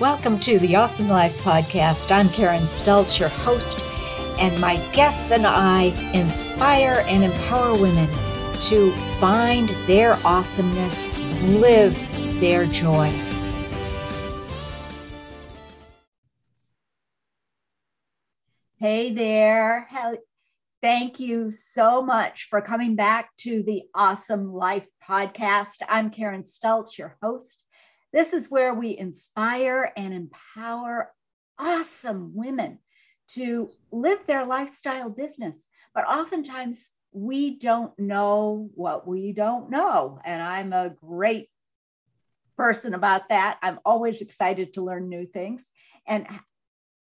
Welcome to the Awesome Life Podcast. I'm Karen Stultz, your host, and my guests and I inspire and empower women to find their awesomeness, live their joy. Hey there. Thank you so much for coming back to the Awesome Life Podcast. I'm Karen Stultz, your host. This is where we inspire and empower awesome women to live their lifestyle business. But oftentimes we don't know what we don't know. And I'm a great person about that. I'm always excited to learn new things. And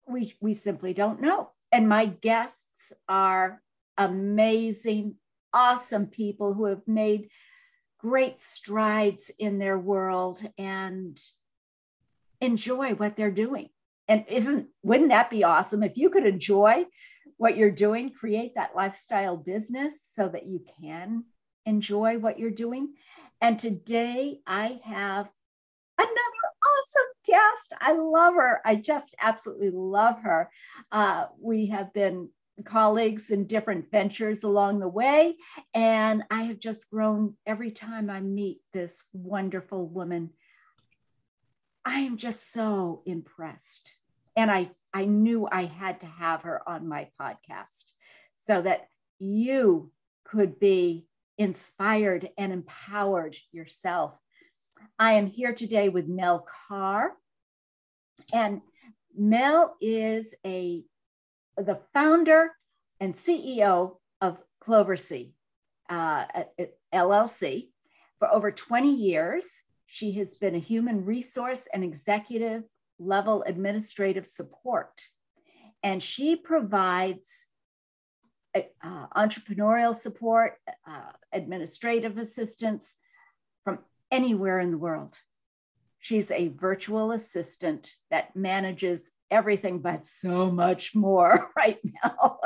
we, we simply don't know. And my guests are amazing, awesome people who have made great strides in their world and enjoy what they're doing. And isn't wouldn't that be awesome if you could enjoy what you're doing, create that lifestyle business so that you can enjoy what you're doing? And today I have another awesome guest. I love her. I just absolutely love her. Uh, we have been colleagues in different ventures along the way. And I have just grown every time I meet this wonderful woman. I am just so impressed. And I, I knew I had to have her on my podcast so that you could be inspired and empowered yourself. I am here today with Mel Carr. And Mel is a the founder and CEO of Cloverseed uh, LLC. For over 20 years, she has been a human resource and executive level administrative support. And she provides uh, entrepreneurial support, uh, administrative assistance from anywhere in the world. She's a virtual assistant that manages everything but so much more right now.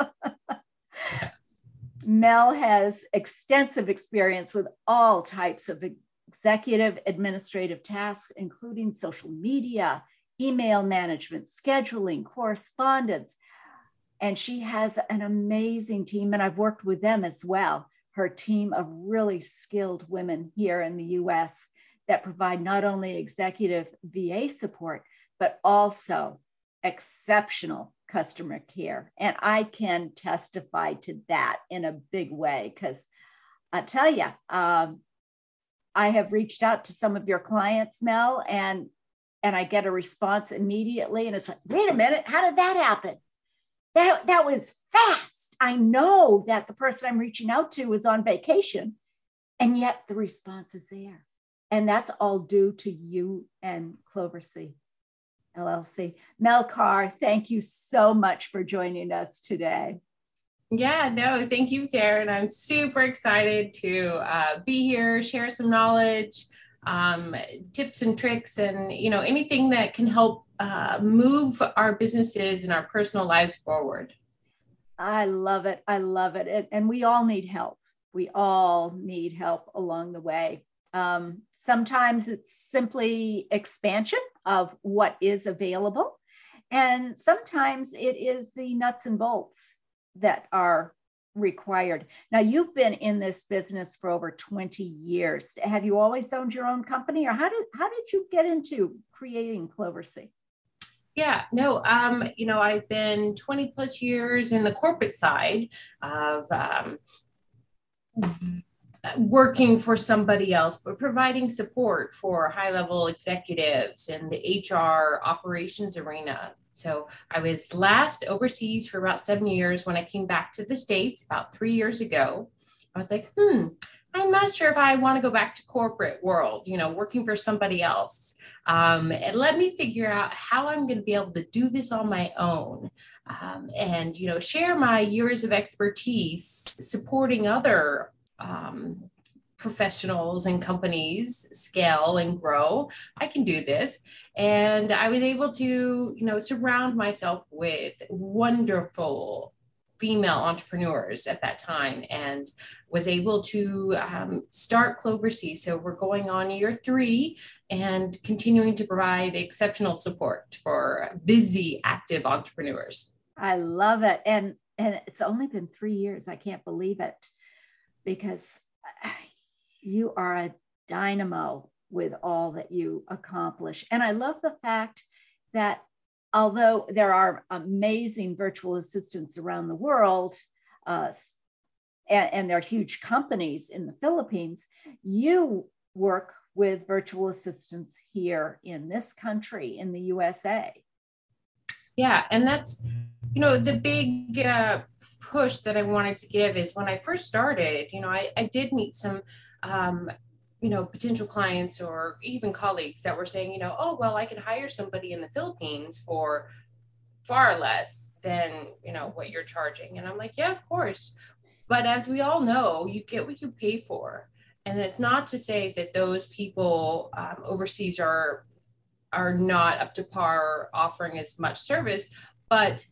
Mel has extensive experience with all types of executive administrative tasks, including social media, email management, scheduling, correspondence. And she has an amazing team, and I've worked with them as well. Her team of really skilled women here in the US that provide not only executive VA support, but also exceptional customer care. And I can testify to that in a big way because I tell you, um, I have reached out to some of your clients, Mel, and and I get a response immediately, and it's like, wait a minute, how did that happen? That that was fast. I know that the person I'm reaching out to is on vacation, and yet the response is there, and that's all due to you and Cloverseed. LLC. Mel Carr, thank you so much for joining us today. Yeah, no, thank you, Karen. I'm super excited to uh, be here, share some knowledge, um, tips and tricks, and you know anything that can help uh, move our businesses and our personal lives forward. I love it. I love it. And, and we all need help. We all need help along the way. Um, sometimes it's simply expansion of what is available. And sometimes it is the nuts and bolts that are required. Now, you've been in this business for over 20 years. Have you always owned your own company, or how did how did you get into creating Cloverseed? Yeah, no, um, you know, I've been 20 plus years in the corporate side of um, working for somebody else, but providing support for high level executives in the HR operations arena. So I was last overseas for about seven years. When I came back to the States about three years ago, I was like, hmm, I'm not sure if I want to go back to corporate world, you know, working for somebody else. Um, and let me figure out how I'm going to be able to do this on my own. Um, and you know share my years of expertise supporting other um, professionals and companies scale and grow i can do this and i was able to you know surround myself with wonderful female entrepreneurs at that time and was able to um, start Cloverseed. So we're going on year three and continuing to provide exceptional support for busy, active entrepreneurs. I love it. And and it's only been three years. I can't believe it because you are a dynamo with all that you accomplish. And I love the fact that although there are amazing virtual assistants around the world, uh, and, and there are huge companies in the Philippines, you work with virtual assistants here in this country, in the USA. Yeah, and that's, you know, the big uh, push that I wanted to give is when I first started, you know, I, I did meet some um, you know potential clients or even colleagues that were saying you know oh well i could hire somebody in the philippines for far less than you know what you're charging. And i'm like yeah of course. But as we all know you get what you pay for. And it's not to say that those people um, overseas are are not up to par offering as much service but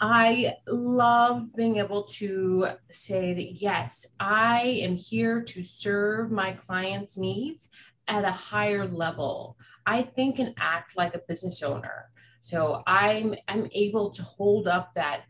I love being able to say that, yes, I am here to serve my clients' needs at a higher level. I think and act like a business owner. So I'm, I'm able to hold up that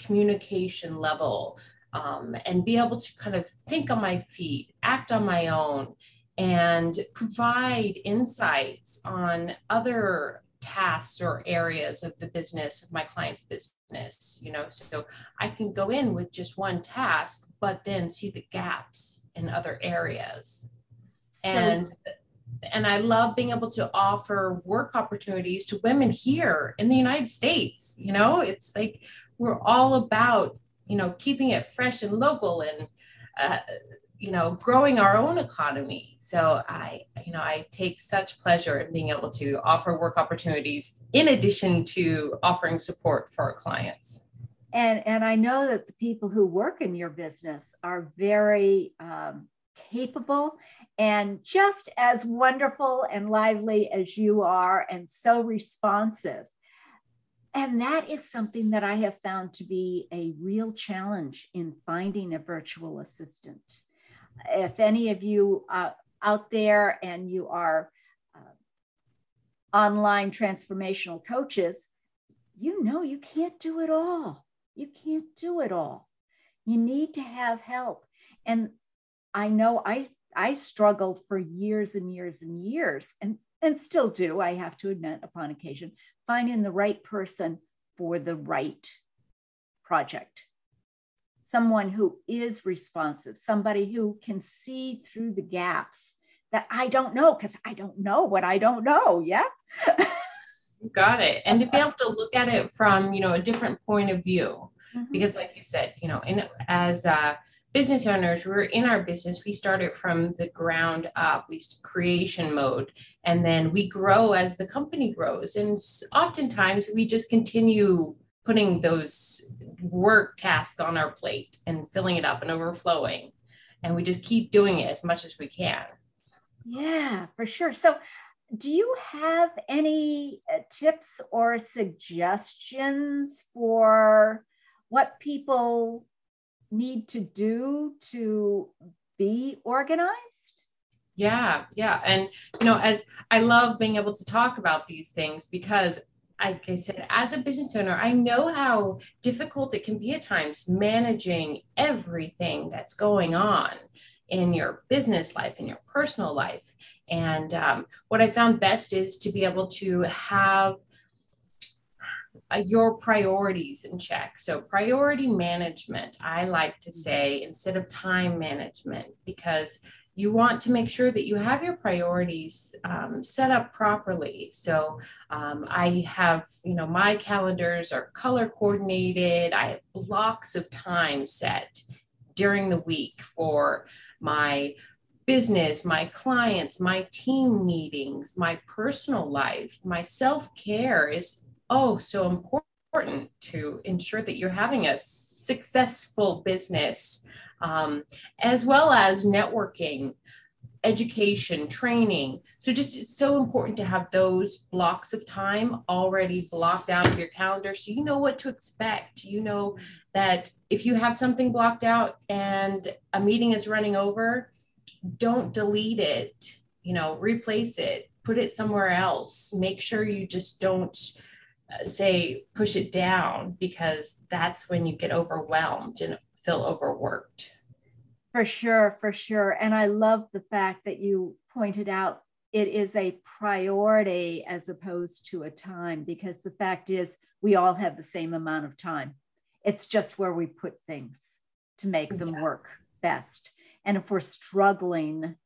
communication level um, and be able to kind of think on my feet, act on my own, and provide insights on other tasks or areas of the business of my client's business you know? So i can go in with just one task but then see the gaps in other areas. So, and and i love being able to offer work opportunities to women here in the united states you know? It's like we're all about you know keeping it fresh and local and uh, you know growing our own economy. So i you know i take such pleasure in being able to offer work opportunities in addition to offering support for our clients. And and i know that the people who work in your business are very um, capable and just as wonderful and lively as you are and so responsive. And that is something that I have found to be a real challenge in finding a virtual assistant if any of you uh, out there and you are uh, online transformational coaches, you know you can't do it all. You can't do it all. You need to have help. And I know I I struggled for years and years and years and and still do, I have to admit upon occasion, finding the right person for the right project someone who is responsive, somebody who can see through the gaps that I don't know because I don't know what I don't know. Yeah. Got it. And to be able to look at it from, you know, a different point of view. Mm-hmm. Because like you said, you know, in as uh business owners, we're in our business. We started from the ground up, we creation mode, and then we grow as the company grows. And oftentimes we just continue putting those work tasks on our plate and filling it up and overflowing. And we just keep doing it as much as we can. Yeah, for sure. So, do you have any uh, tips or suggestions for what people need to do to be organized? Yeah, yeah. And, you know, as I love being able to talk about these things because like I said, as a business owner, I know how difficult it can be at times managing everything that's going on in your business life, in your personal life. And um, what I found best is to be able to have uh, your priorities in check. So, priority management, I like to say, instead of time management, because you want to make sure that you have your priorities um, set up properly. So um, I have, you know, my calendars are color coordinated. I have blocks of time set during the week for my business, my clients, my team meetings, my personal life, my self care is oh so important to ensure that you're having a successful business um, as well as networking education, training. So just it's so important to have those blocks of time already blocked out of your calendar so you know what to expect. You know that if you have something blocked out and a meeting is running over, don't delete it, you know, replace it, put it somewhere else. Make sure you just don't uh, say push it down because that's when you get overwhelmed and feel overworked. For sure, for sure. And I love the fact that you pointed out it is a priority as opposed to a time, because the fact is we all have the same amount of time. It's just where we put things to make them yeah. work best. And if we're struggling,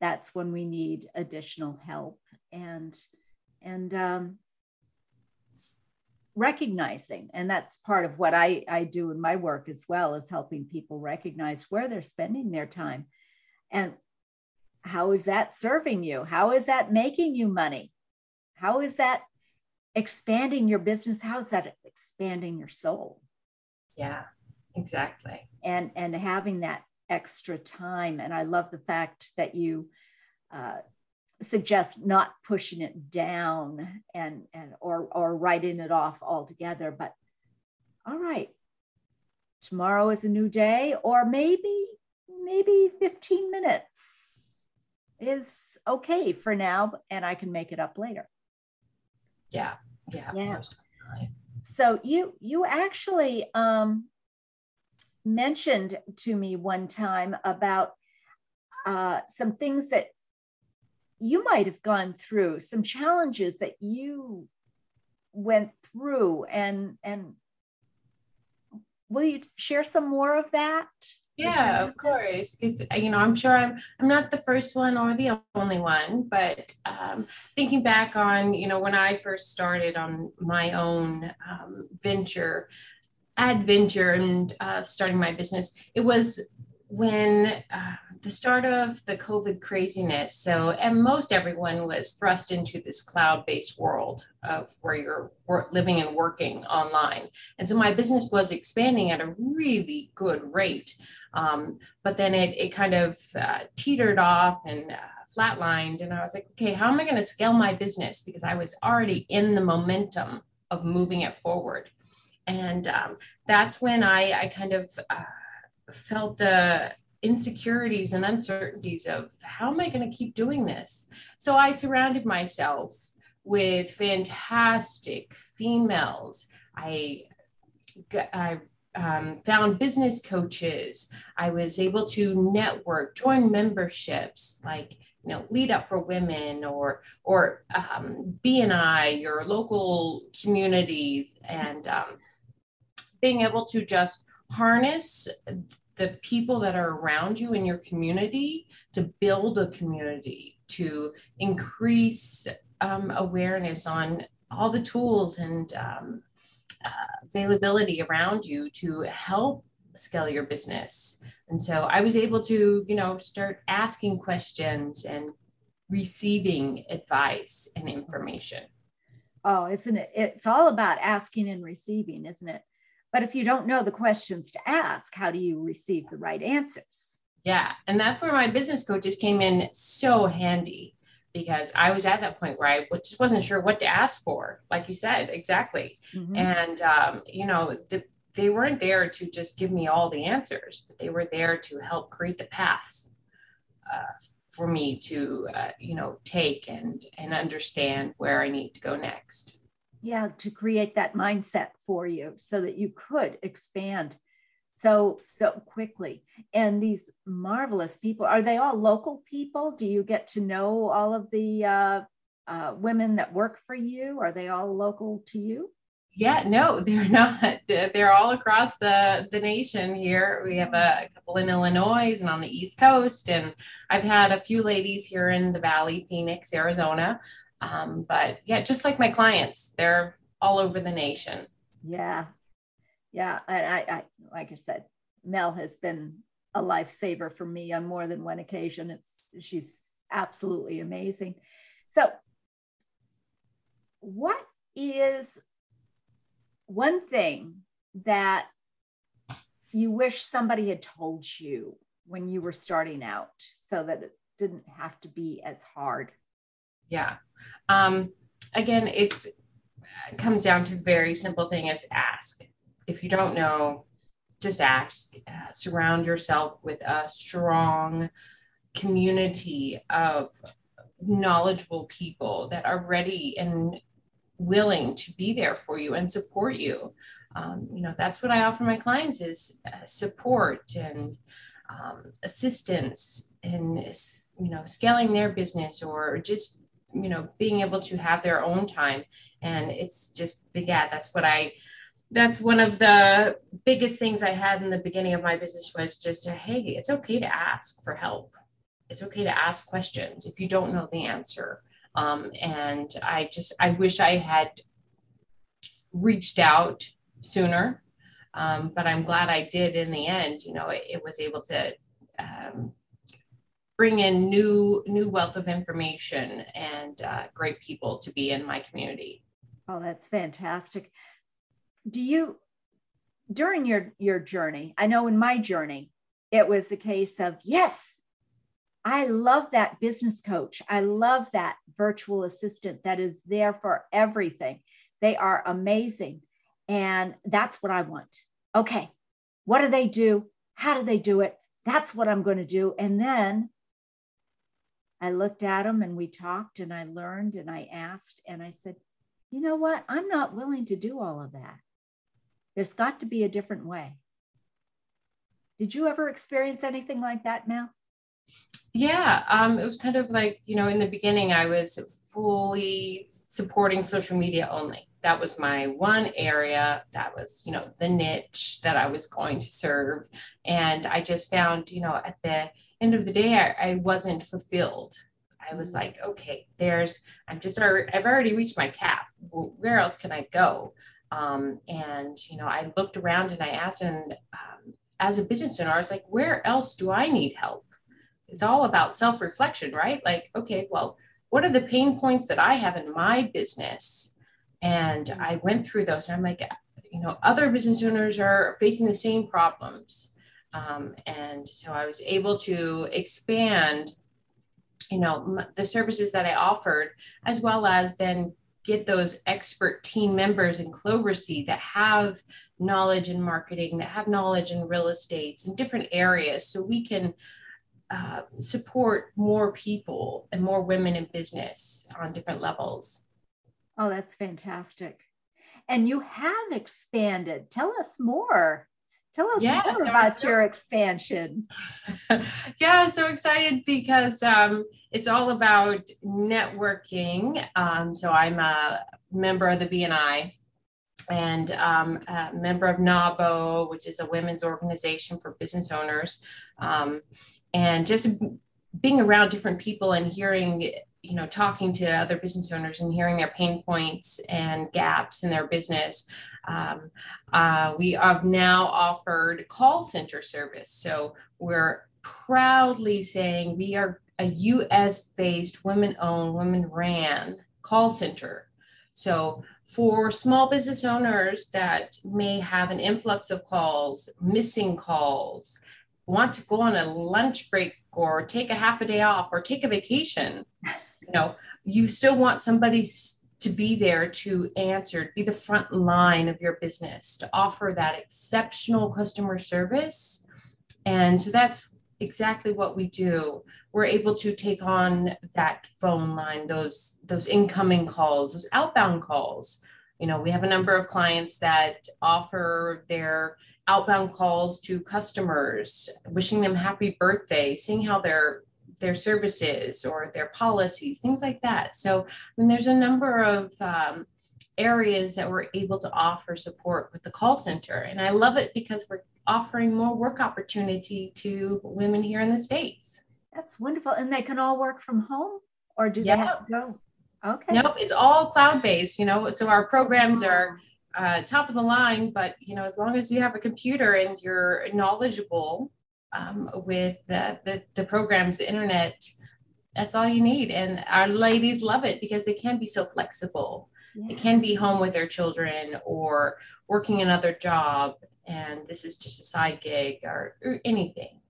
that's when we need additional help. And and um, recognizing and that's part of what I, I do in my work as well is helping people recognize where they're spending their time. And how is that serving you? How is that making you money? How is that expanding your business? How is that expanding your soul? Yeah exactly. And and having that extra time. And i love the fact that you uh, suggest not pushing it down and and or or writing it off altogether but all right tomorrow is a new day or maybe maybe 15 minutes is okay for now and i can make it up later. Yeah yeah yeah. so you you actually um mentioned to me one time about uh, some things that you might have gone through some challenges that you went through and and will you share some more of that? Yeah of course because you know i'm sure i'm i'm not the first one or the only one but um, thinking back on you know when i first started on my own um, venture adventure and uh, starting my business it was when uh, the start of the COVID craziness, so and most everyone was thrust into this cloud-based world of where you're living and working online, and so my business was expanding at a really good rate, um, but then it it kind of uh, teetered off and uh, flatlined, and I was like, okay, how am I going to scale my business? Because I was already in the momentum of moving it forward, and um, that's when I I kind of uh, felt the insecurities and uncertainties of how am I going to keep doing this? So I surrounded myself with fantastic females. I, I um, found business coaches. I was able to network, join memberships like you know Lead Up for Women or or um, BNI, your local communities, and um, being able to just harness the people that are around you in your community to build a community, to increase um, awareness on all the tools and um, uh, availability around you to help scale your business. And so I was able to, you know, start asking questions and receiving advice and information. Oh, isn't it? It's all about asking and receiving, isn't it? But if you don't know the questions to ask, how do you receive the right answers? Yeah. And that's where my business coaches came in so handy because I was at that point where I just wasn't sure what to ask for, like you said, exactly. Mm-hmm. And, um, you know, the, they weren't there to just give me all the answers, but they were there to help create the path uh, for me to, uh, you know, take and and understand where I need to go next yeah to create that mindset for you so that you could expand so so quickly. And these marvelous people are they all local people? Do you get to know all of the uh, uh, women that work for you? Are they all local to you? Yeah no they're not. They're all across the the nation here. We have a, a couple in illinois and on the east coast. And i've had a few ladies here in the valley phoenix arizona um, but yeah, just like my clients, they're all over the nation. Yeah. Yeah. And I, I, like I said, Mel has been a lifesaver for me on more than one occasion. It's, she's absolutely amazing. So, what is one thing that you wish somebody had told you when you were starting out so that it didn't have to be as hard. Yeah. Um, again, it's it comes down to the very simple thing is ask. If you don't know, just ask. Uh, surround yourself with a strong community of knowledgeable people that are ready and willing to be there for you and support you. Um, you know, that's what I offer my clients is uh, support and um, assistance in, you know, scaling their business or just, you know, being able to have their own time. And it's just, yeah, that's what I, that's one of the biggest things I had in the beginning of my business was just, a, hey, it's okay to ask for help. It's okay to ask questions if you don't know the answer. Um, and I just, I wish I had reached out sooner. Um, but I'm glad I did in the end. You know, it, it was able to um, bring in new new wealth of information and uh, great people to be in my community. Oh, that's fantastic. Do you during your your journey? I know in my journey, it was a case of yes, I love that business coach. I love that virtual assistant that is there for everything. They are amazing. And that's what I want. Okay, what do they do? How do they do it? That's what I'm going to do. And then I looked at them and we talked and I learned and I asked and I said, you know what? I'm not willing to do all of that. There's got to be a different way. Did you ever experience anything like that, Mel? Yeah, um, it was kind of like, you know, in the beginning, I was fully supporting social media only that was my one area that was you know the niche that i was going to serve and i just found you know at the end of the day i, I wasn't fulfilled. I was like okay there's i'm just i've already reached my cap. Where else can i go? Um, and you know i looked around and i asked and um, as a business owner i was like where else do i need help? It's all about self-reflection right? Like okay well what are the pain points that i have in my business? And I went through those. I'm like, you know, other business owners are facing the same problems. Um, and so I was able to expand, you know, m- the services that I offered, as well as then get those expert team members in Cloverseed that have knowledge in marketing, that have knowledge in real estates in different areas, so we can uh, support more people and more women in business on different levels. Oh, that's fantastic. And you have expanded. Tell us more. Tell us yeah, more about so, your expansion. yeah, so excited because um, it's all about networking. Um, so I'm a member of the BNI and um, a member of NAWBO, which is a women's organization for business owners. Um, and just being around different people and hearing you know talking to other business owners and hearing their pain points and gaps in their business um, uh, we have now offered call center service. So we're proudly saying we are a us based women owned women ran call center. So for small business owners that may have an influx of calls missing calls want to go on a lunch break or take a half a day off or take a vacation you know you still want somebody to be there to answer be the front line of your business to offer that exceptional customer service. And so that's exactly what we do. We're able to take on that phone line those those incoming calls those outbound calls. You know we have a number of clients that offer their outbound calls to customers wishing them happy birthday seeing how they're their services or their policies, things like that. So, I mean, there's a number of um, areas that we're able to offer support with the call center. And I love it because we're offering more work opportunity to women here in the States. That's wonderful. And they can all work from home or do yep. they have to go? Okay. Nope, it's all cloud based, you know. So our programs are uh, top of the line, but you know, as long as you have a computer and you're knowledgeable um, with the, the, the programs, the internet. That's all you need. And our ladies love it because they can be so flexible. Yeah. They can be home with their children or working another job. And this is just a side gig or, or anything.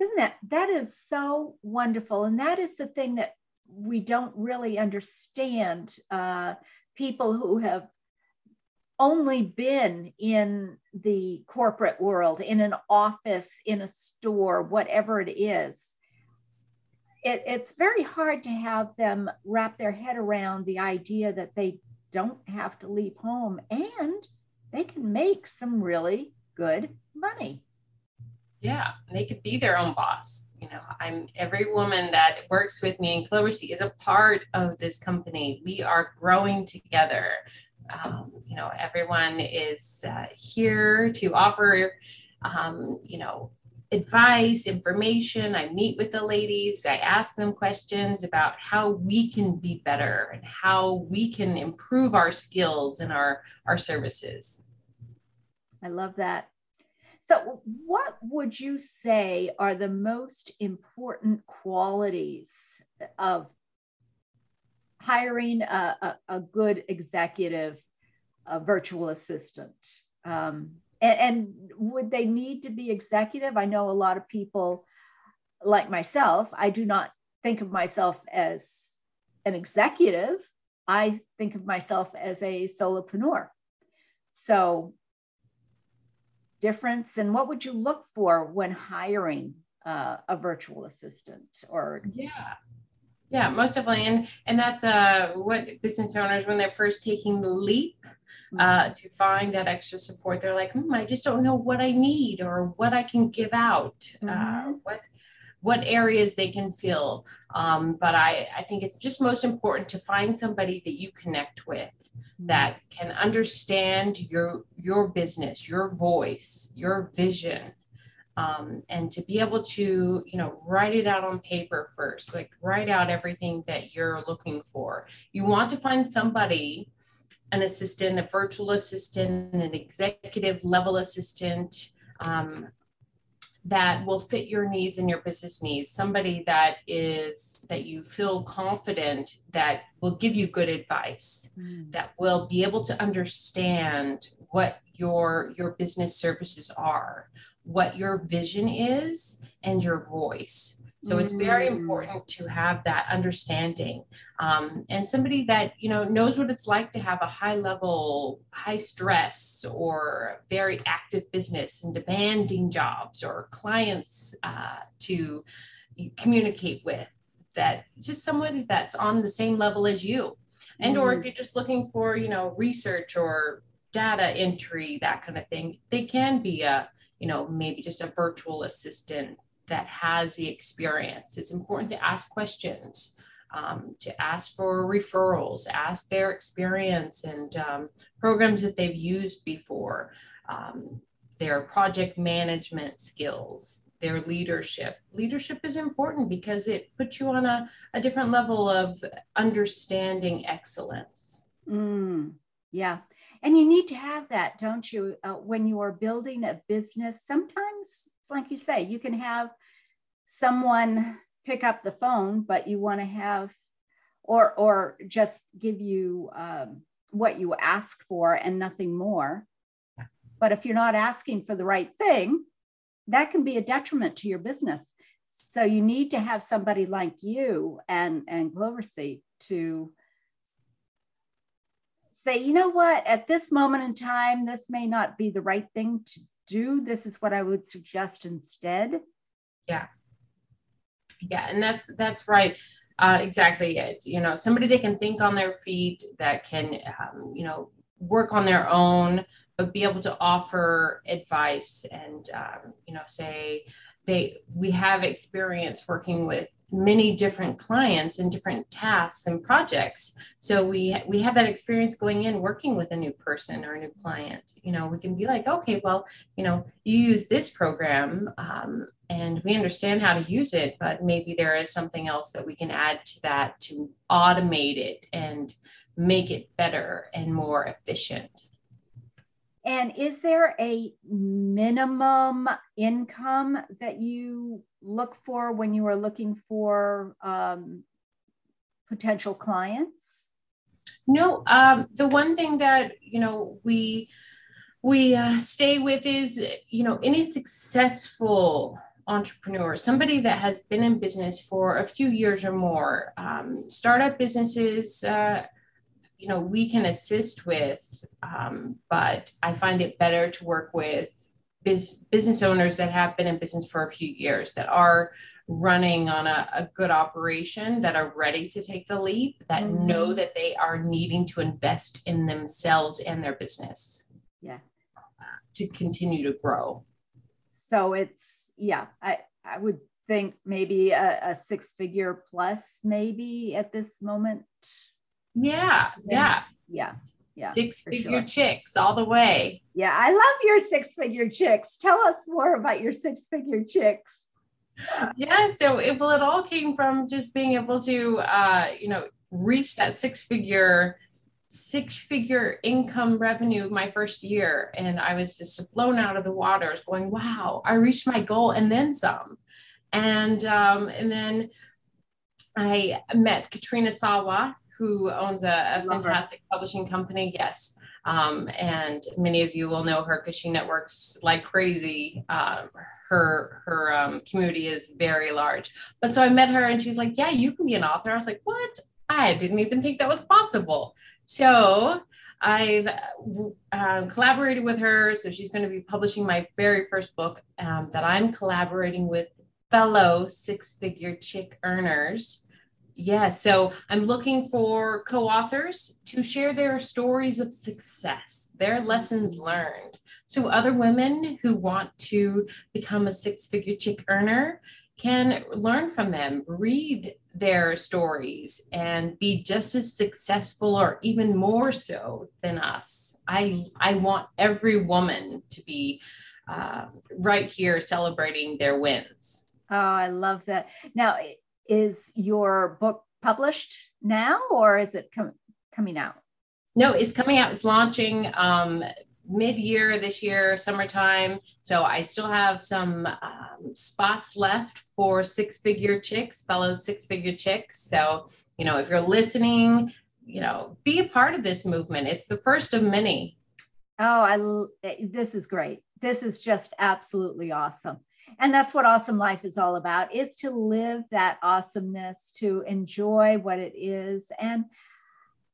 Isn't that that is so wonderful? And that is the thing that we don't really understand. Uh, people who have only been in the corporate world, in an office, in a store, whatever it is, it, it's very hard to have them wrap their head around the idea that they don't have to leave home and they can make some really good money. Yeah, they could be their own boss. You know, I'm every woman that works with me in Cloverseed is a part of this company. We are growing together. Um, you know, everyone is uh, here to offer, um, you know, advice, information. I meet with the ladies. I ask them questions about how we can be better and how we can improve our skills and our, our services. I love that. So, what would you say are the most important qualities of hiring a, a, a good executive a virtual assistant? Um, and, and would they need to be executive? I know a lot of people like myself, I do not think of myself as an executive. I think of myself as a solopreneur. So, difference and what would you look for when hiring uh, a virtual assistant or yeah yeah most definitely and and that's uh what business owners when they're first taking the leap uh, mm-hmm. to find that extra support. They're like, hmm, I just don't know what I need or what I can give out, uh, mm-hmm. uh, what what areas they can fill. Um, but I, I think it's just most important to find somebody that you connect with mm-hmm. that can understand your your business, your voice, your vision. Um, and to be able to you know write it out on paper first like write out everything that you're looking for you want to find somebody an assistant, a virtual assistant, an executive level assistant um, that will fit your needs and your business needs. Somebody that is that you feel confident that will give you good advice, mm. that will be able to understand what your your business services are, what your vision is, and your voice. So it's very mm. important to have that understanding um, and somebody that you know knows what it's like to have a high level, high stress or very active business and demanding jobs or clients uh, to communicate with. That just somebody that's on the same level as you, and or if mm. you're just looking for you know research or data entry that kind of thing, they can be a you know maybe just a virtual assistant that has the experience. It's important to ask questions, um, to ask for referrals, ask their experience and um, programs that they've used before, um, their project management skills, their leadership. Leadership is important because it puts you on a, a different level of understanding excellence. Mm, yeah. And you need to have that, don't you? Uh, when you are building a business, sometimes it's like you say, you can have someone pick up the phone, but you want to have, or or just give you um, what you ask for and nothing more. But if you're not asking for the right thing, that can be a detriment to your business. So you need to have somebody like you and and Cloverseed to say, you know what, at this moment in time, this may not be the right thing to do. This is what I would suggest instead. Yeah. Yeah. And that's, that's right. Uh, exactly it. You know, somebody that can think on their feet, that can, um, you know, work on their own, but be able to offer advice and, um, you know, say, they we have experience working with many different clients and different tasks and projects. So we we have that experience going in working with a new person or a new client. You know we can be like okay well you know you use this program um, and we understand how to use it but maybe there is something else that we can add to that to automate it and make it better and more efficient and is there a minimum income that you look for when you are looking for um, potential clients? No, um, the one thing that you know we we uh, stay with is you know any successful entrepreneur, somebody that has been in business for a few years or more, um, startup businesses, uh, you know, we can assist with, um, but I find it better to work with biz- business owners that have been in business for a few years that are running on a, a good operation that are ready to take the leap that mm-hmm. know that they are needing to invest in themselves and their business. Yeah. To continue to grow. So it's yeah i i would think maybe a, a six figure plus maybe at this moment yeah yeah. yeah. Yeah six figure sure. chicks all the way. Yeah i love your six figure chicks. Tell us more about your six figure chicks. Yeah so it well it all came from just being able to uh you know reach that six figure six figure income revenue my first year. And i was just blown out of the waters going wow i reached my goal and then some. And um and then i met katrina sawa who owns a, a fantastic her. publishing company yes um, and many of you will know her because she networks like crazy uh, her her um, community is very large. But so I met her and she's like, "Yeah, you can be an author." I was like, "What? I didn't even think that was possible." So I've uh, collaborated with her. So she's going to be publishing my very first book um, that I'm collaborating with fellow six figure chick earners yeah, so I'm looking for co authors to share their stories of success, their lessons learned. So other women who want to become a six figure chick earner can learn from them, read their stories, and be just as successful or even more so than us. I, I want every woman to be uh, right here celebrating their wins. Oh, I love that. Now, is your book published now or is it com- coming out? No, it's coming out. It's launching um, mid-year this year, summertime. So I still have some um, spots left for six-figure chicks, fellow six-figure chicks. So you know, if you're listening, you know, be a part of this movement. It's the first of many. Oh, I this is great. This is just absolutely awesome and that's what awesome life is all about is to live that awesomeness to enjoy what it is. And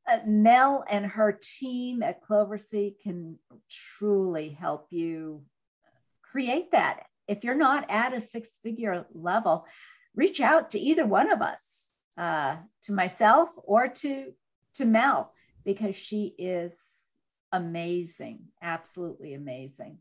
uh, mel and her team at cloverseed can truly help you create that. If you're not at a six figure level reach out to either one of us uh, to myself or to to mel because she is amazing absolutely amazing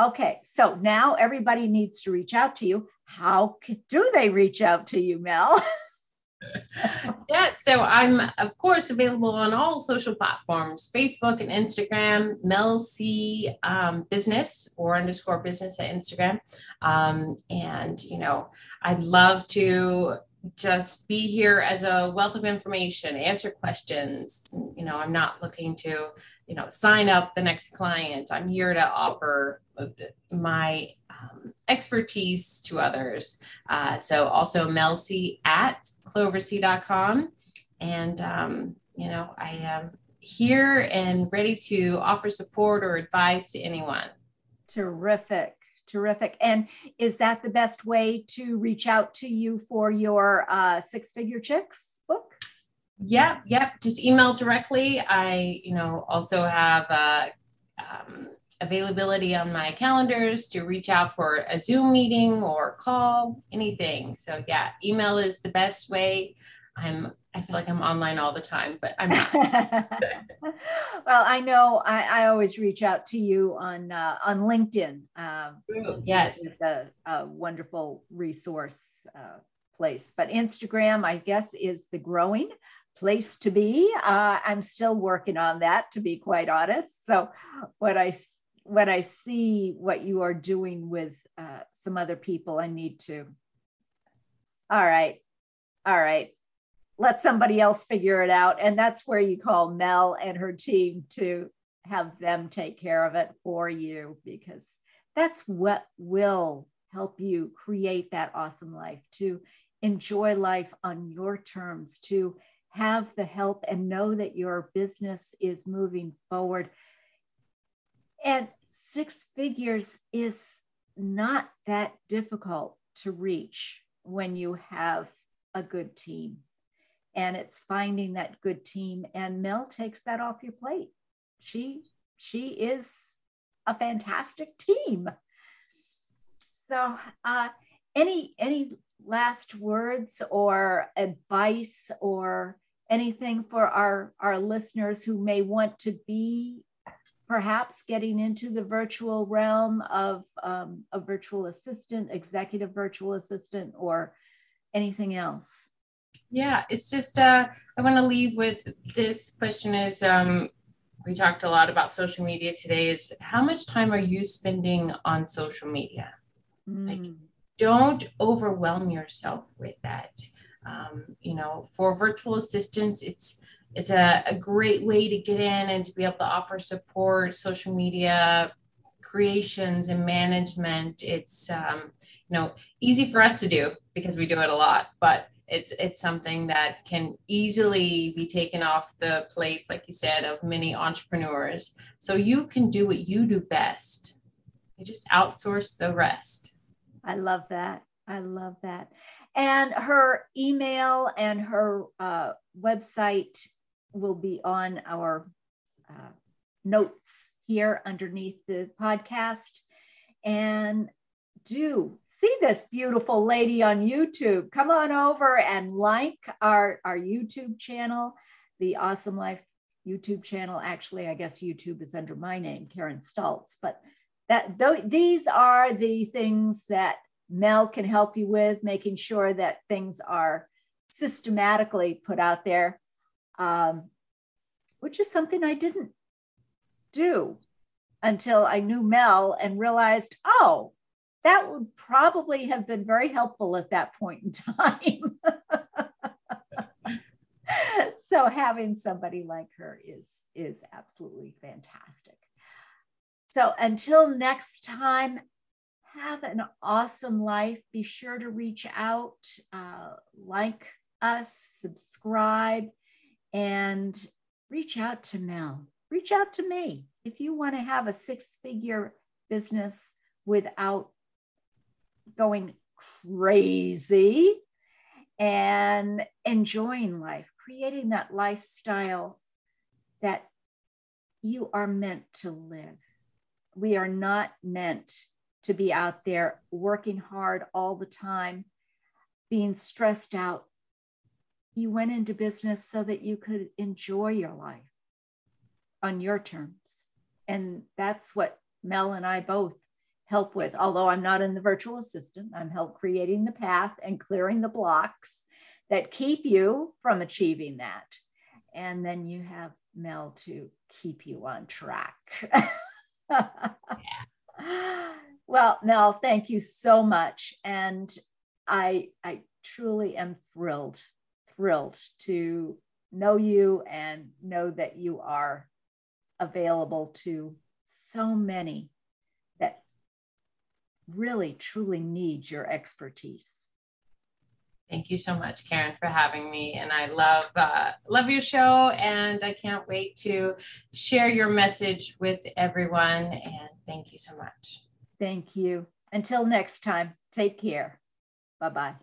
Okay, so now everybody needs to reach out to you. How do they reach out to you, Mel? yeah, so I'm of course available on all social platforms: Facebook and Instagram. Mel C um, Business or underscore Business at Instagram. Um, and you know, I'd love to just be here as a wealth of information, answer questions. You know, I'm not looking to you know sign up the next client. I'm here to offer my um, expertise to others. Uh, so also melc at cloverseed.com. And, um, you know, I am here and ready to offer support or advice to anyone. Terrific. Terrific. And is that the best way to reach out to you for your uh, Six Figure Chicks? Yep, yep. Just email directly. I, you know, also have uh, um, availability on my calendars to reach out for a Zoom meeting or call, anything. So yeah, email is the best way. I'm I feel like I'm online all the time, but I'm not. well, I know I, I, always reach out to you on uh, on LinkedIn. Um, yes, it's a, a, wonderful resource uh, place. But Instagram, I guess, is the growing place to be. Uh, I'm still working on that, to be quite honest. So, what I when I see what you are doing with uh, some other people, I need to. All right, all right. Let somebody else figure it out, and that's where you call Mel and her team to have them take care of it for you because that's what will help you create that awesome life to enjoy life on your terms to have the help and know that your business is moving forward and six figures is not that difficult to reach when you have a good team. And it's finding that good team. And Mel takes that off your plate. She she is a fantastic team. So uh, any any last words or advice or anything for our our listeners who may want to be perhaps getting into the virtual realm of um, a virtual assistant, executive virtual assistant, or anything else? Yeah, it's just uh, I want to leave with this question is um, we talked a lot about social media today. Is how much time are you spending on social media? Mm. Like, don't overwhelm yourself with that. Um, you know, for virtual assistants, it's it's a, a great way to get in and to be able to offer support, social media creations and management. It's um, you know easy for us to do because we do it a lot, but it's it's something that can easily be taken off the plates, like you said, of many entrepreneurs. So you can do what you do best. You just outsource the rest. I love that. I love that. And her email and her uh, website will be on our uh, notes here underneath the podcast. And do see this beautiful lady on YouTube. Come on over and like our, our YouTube channel, the Awesome Life YouTube channel. Actually, I guess YouTube is under my name, Karen Stultz, but that th- these are the things that Mel can help you with, making sure that things are systematically put out there um, which is something I didn't do until I knew Mel and realized, oh, that would probably have been very helpful at that point in time. so having somebody like her is is absolutely fantastic. So until next time, have an awesome life. Be sure to reach out, uh, like us, subscribe, and reach out to Mel. Reach out to me if you want to have a six figure business without going crazy and enjoying life, creating that lifestyle that you are meant to live. We are not meant to be out there working hard all the time, being stressed out, you went into business so that you could enjoy your life on your terms. And that's what Mel and I both help with. Although I'm not in the virtual assistant, I'm help creating the path and clearing the blocks that keep you from achieving that. And then you have Mel to keep you on track. well, Mel, thank you so much. And I, I truly am thrilled thrilled to know you and know that you are available to so many that really truly need your expertise. Thank you so much, Karen, for having me. And I love uh, love your show, and I can't wait to share your message with everyone. And thank you so much. Thank you. Until next time, take care. Bye bye.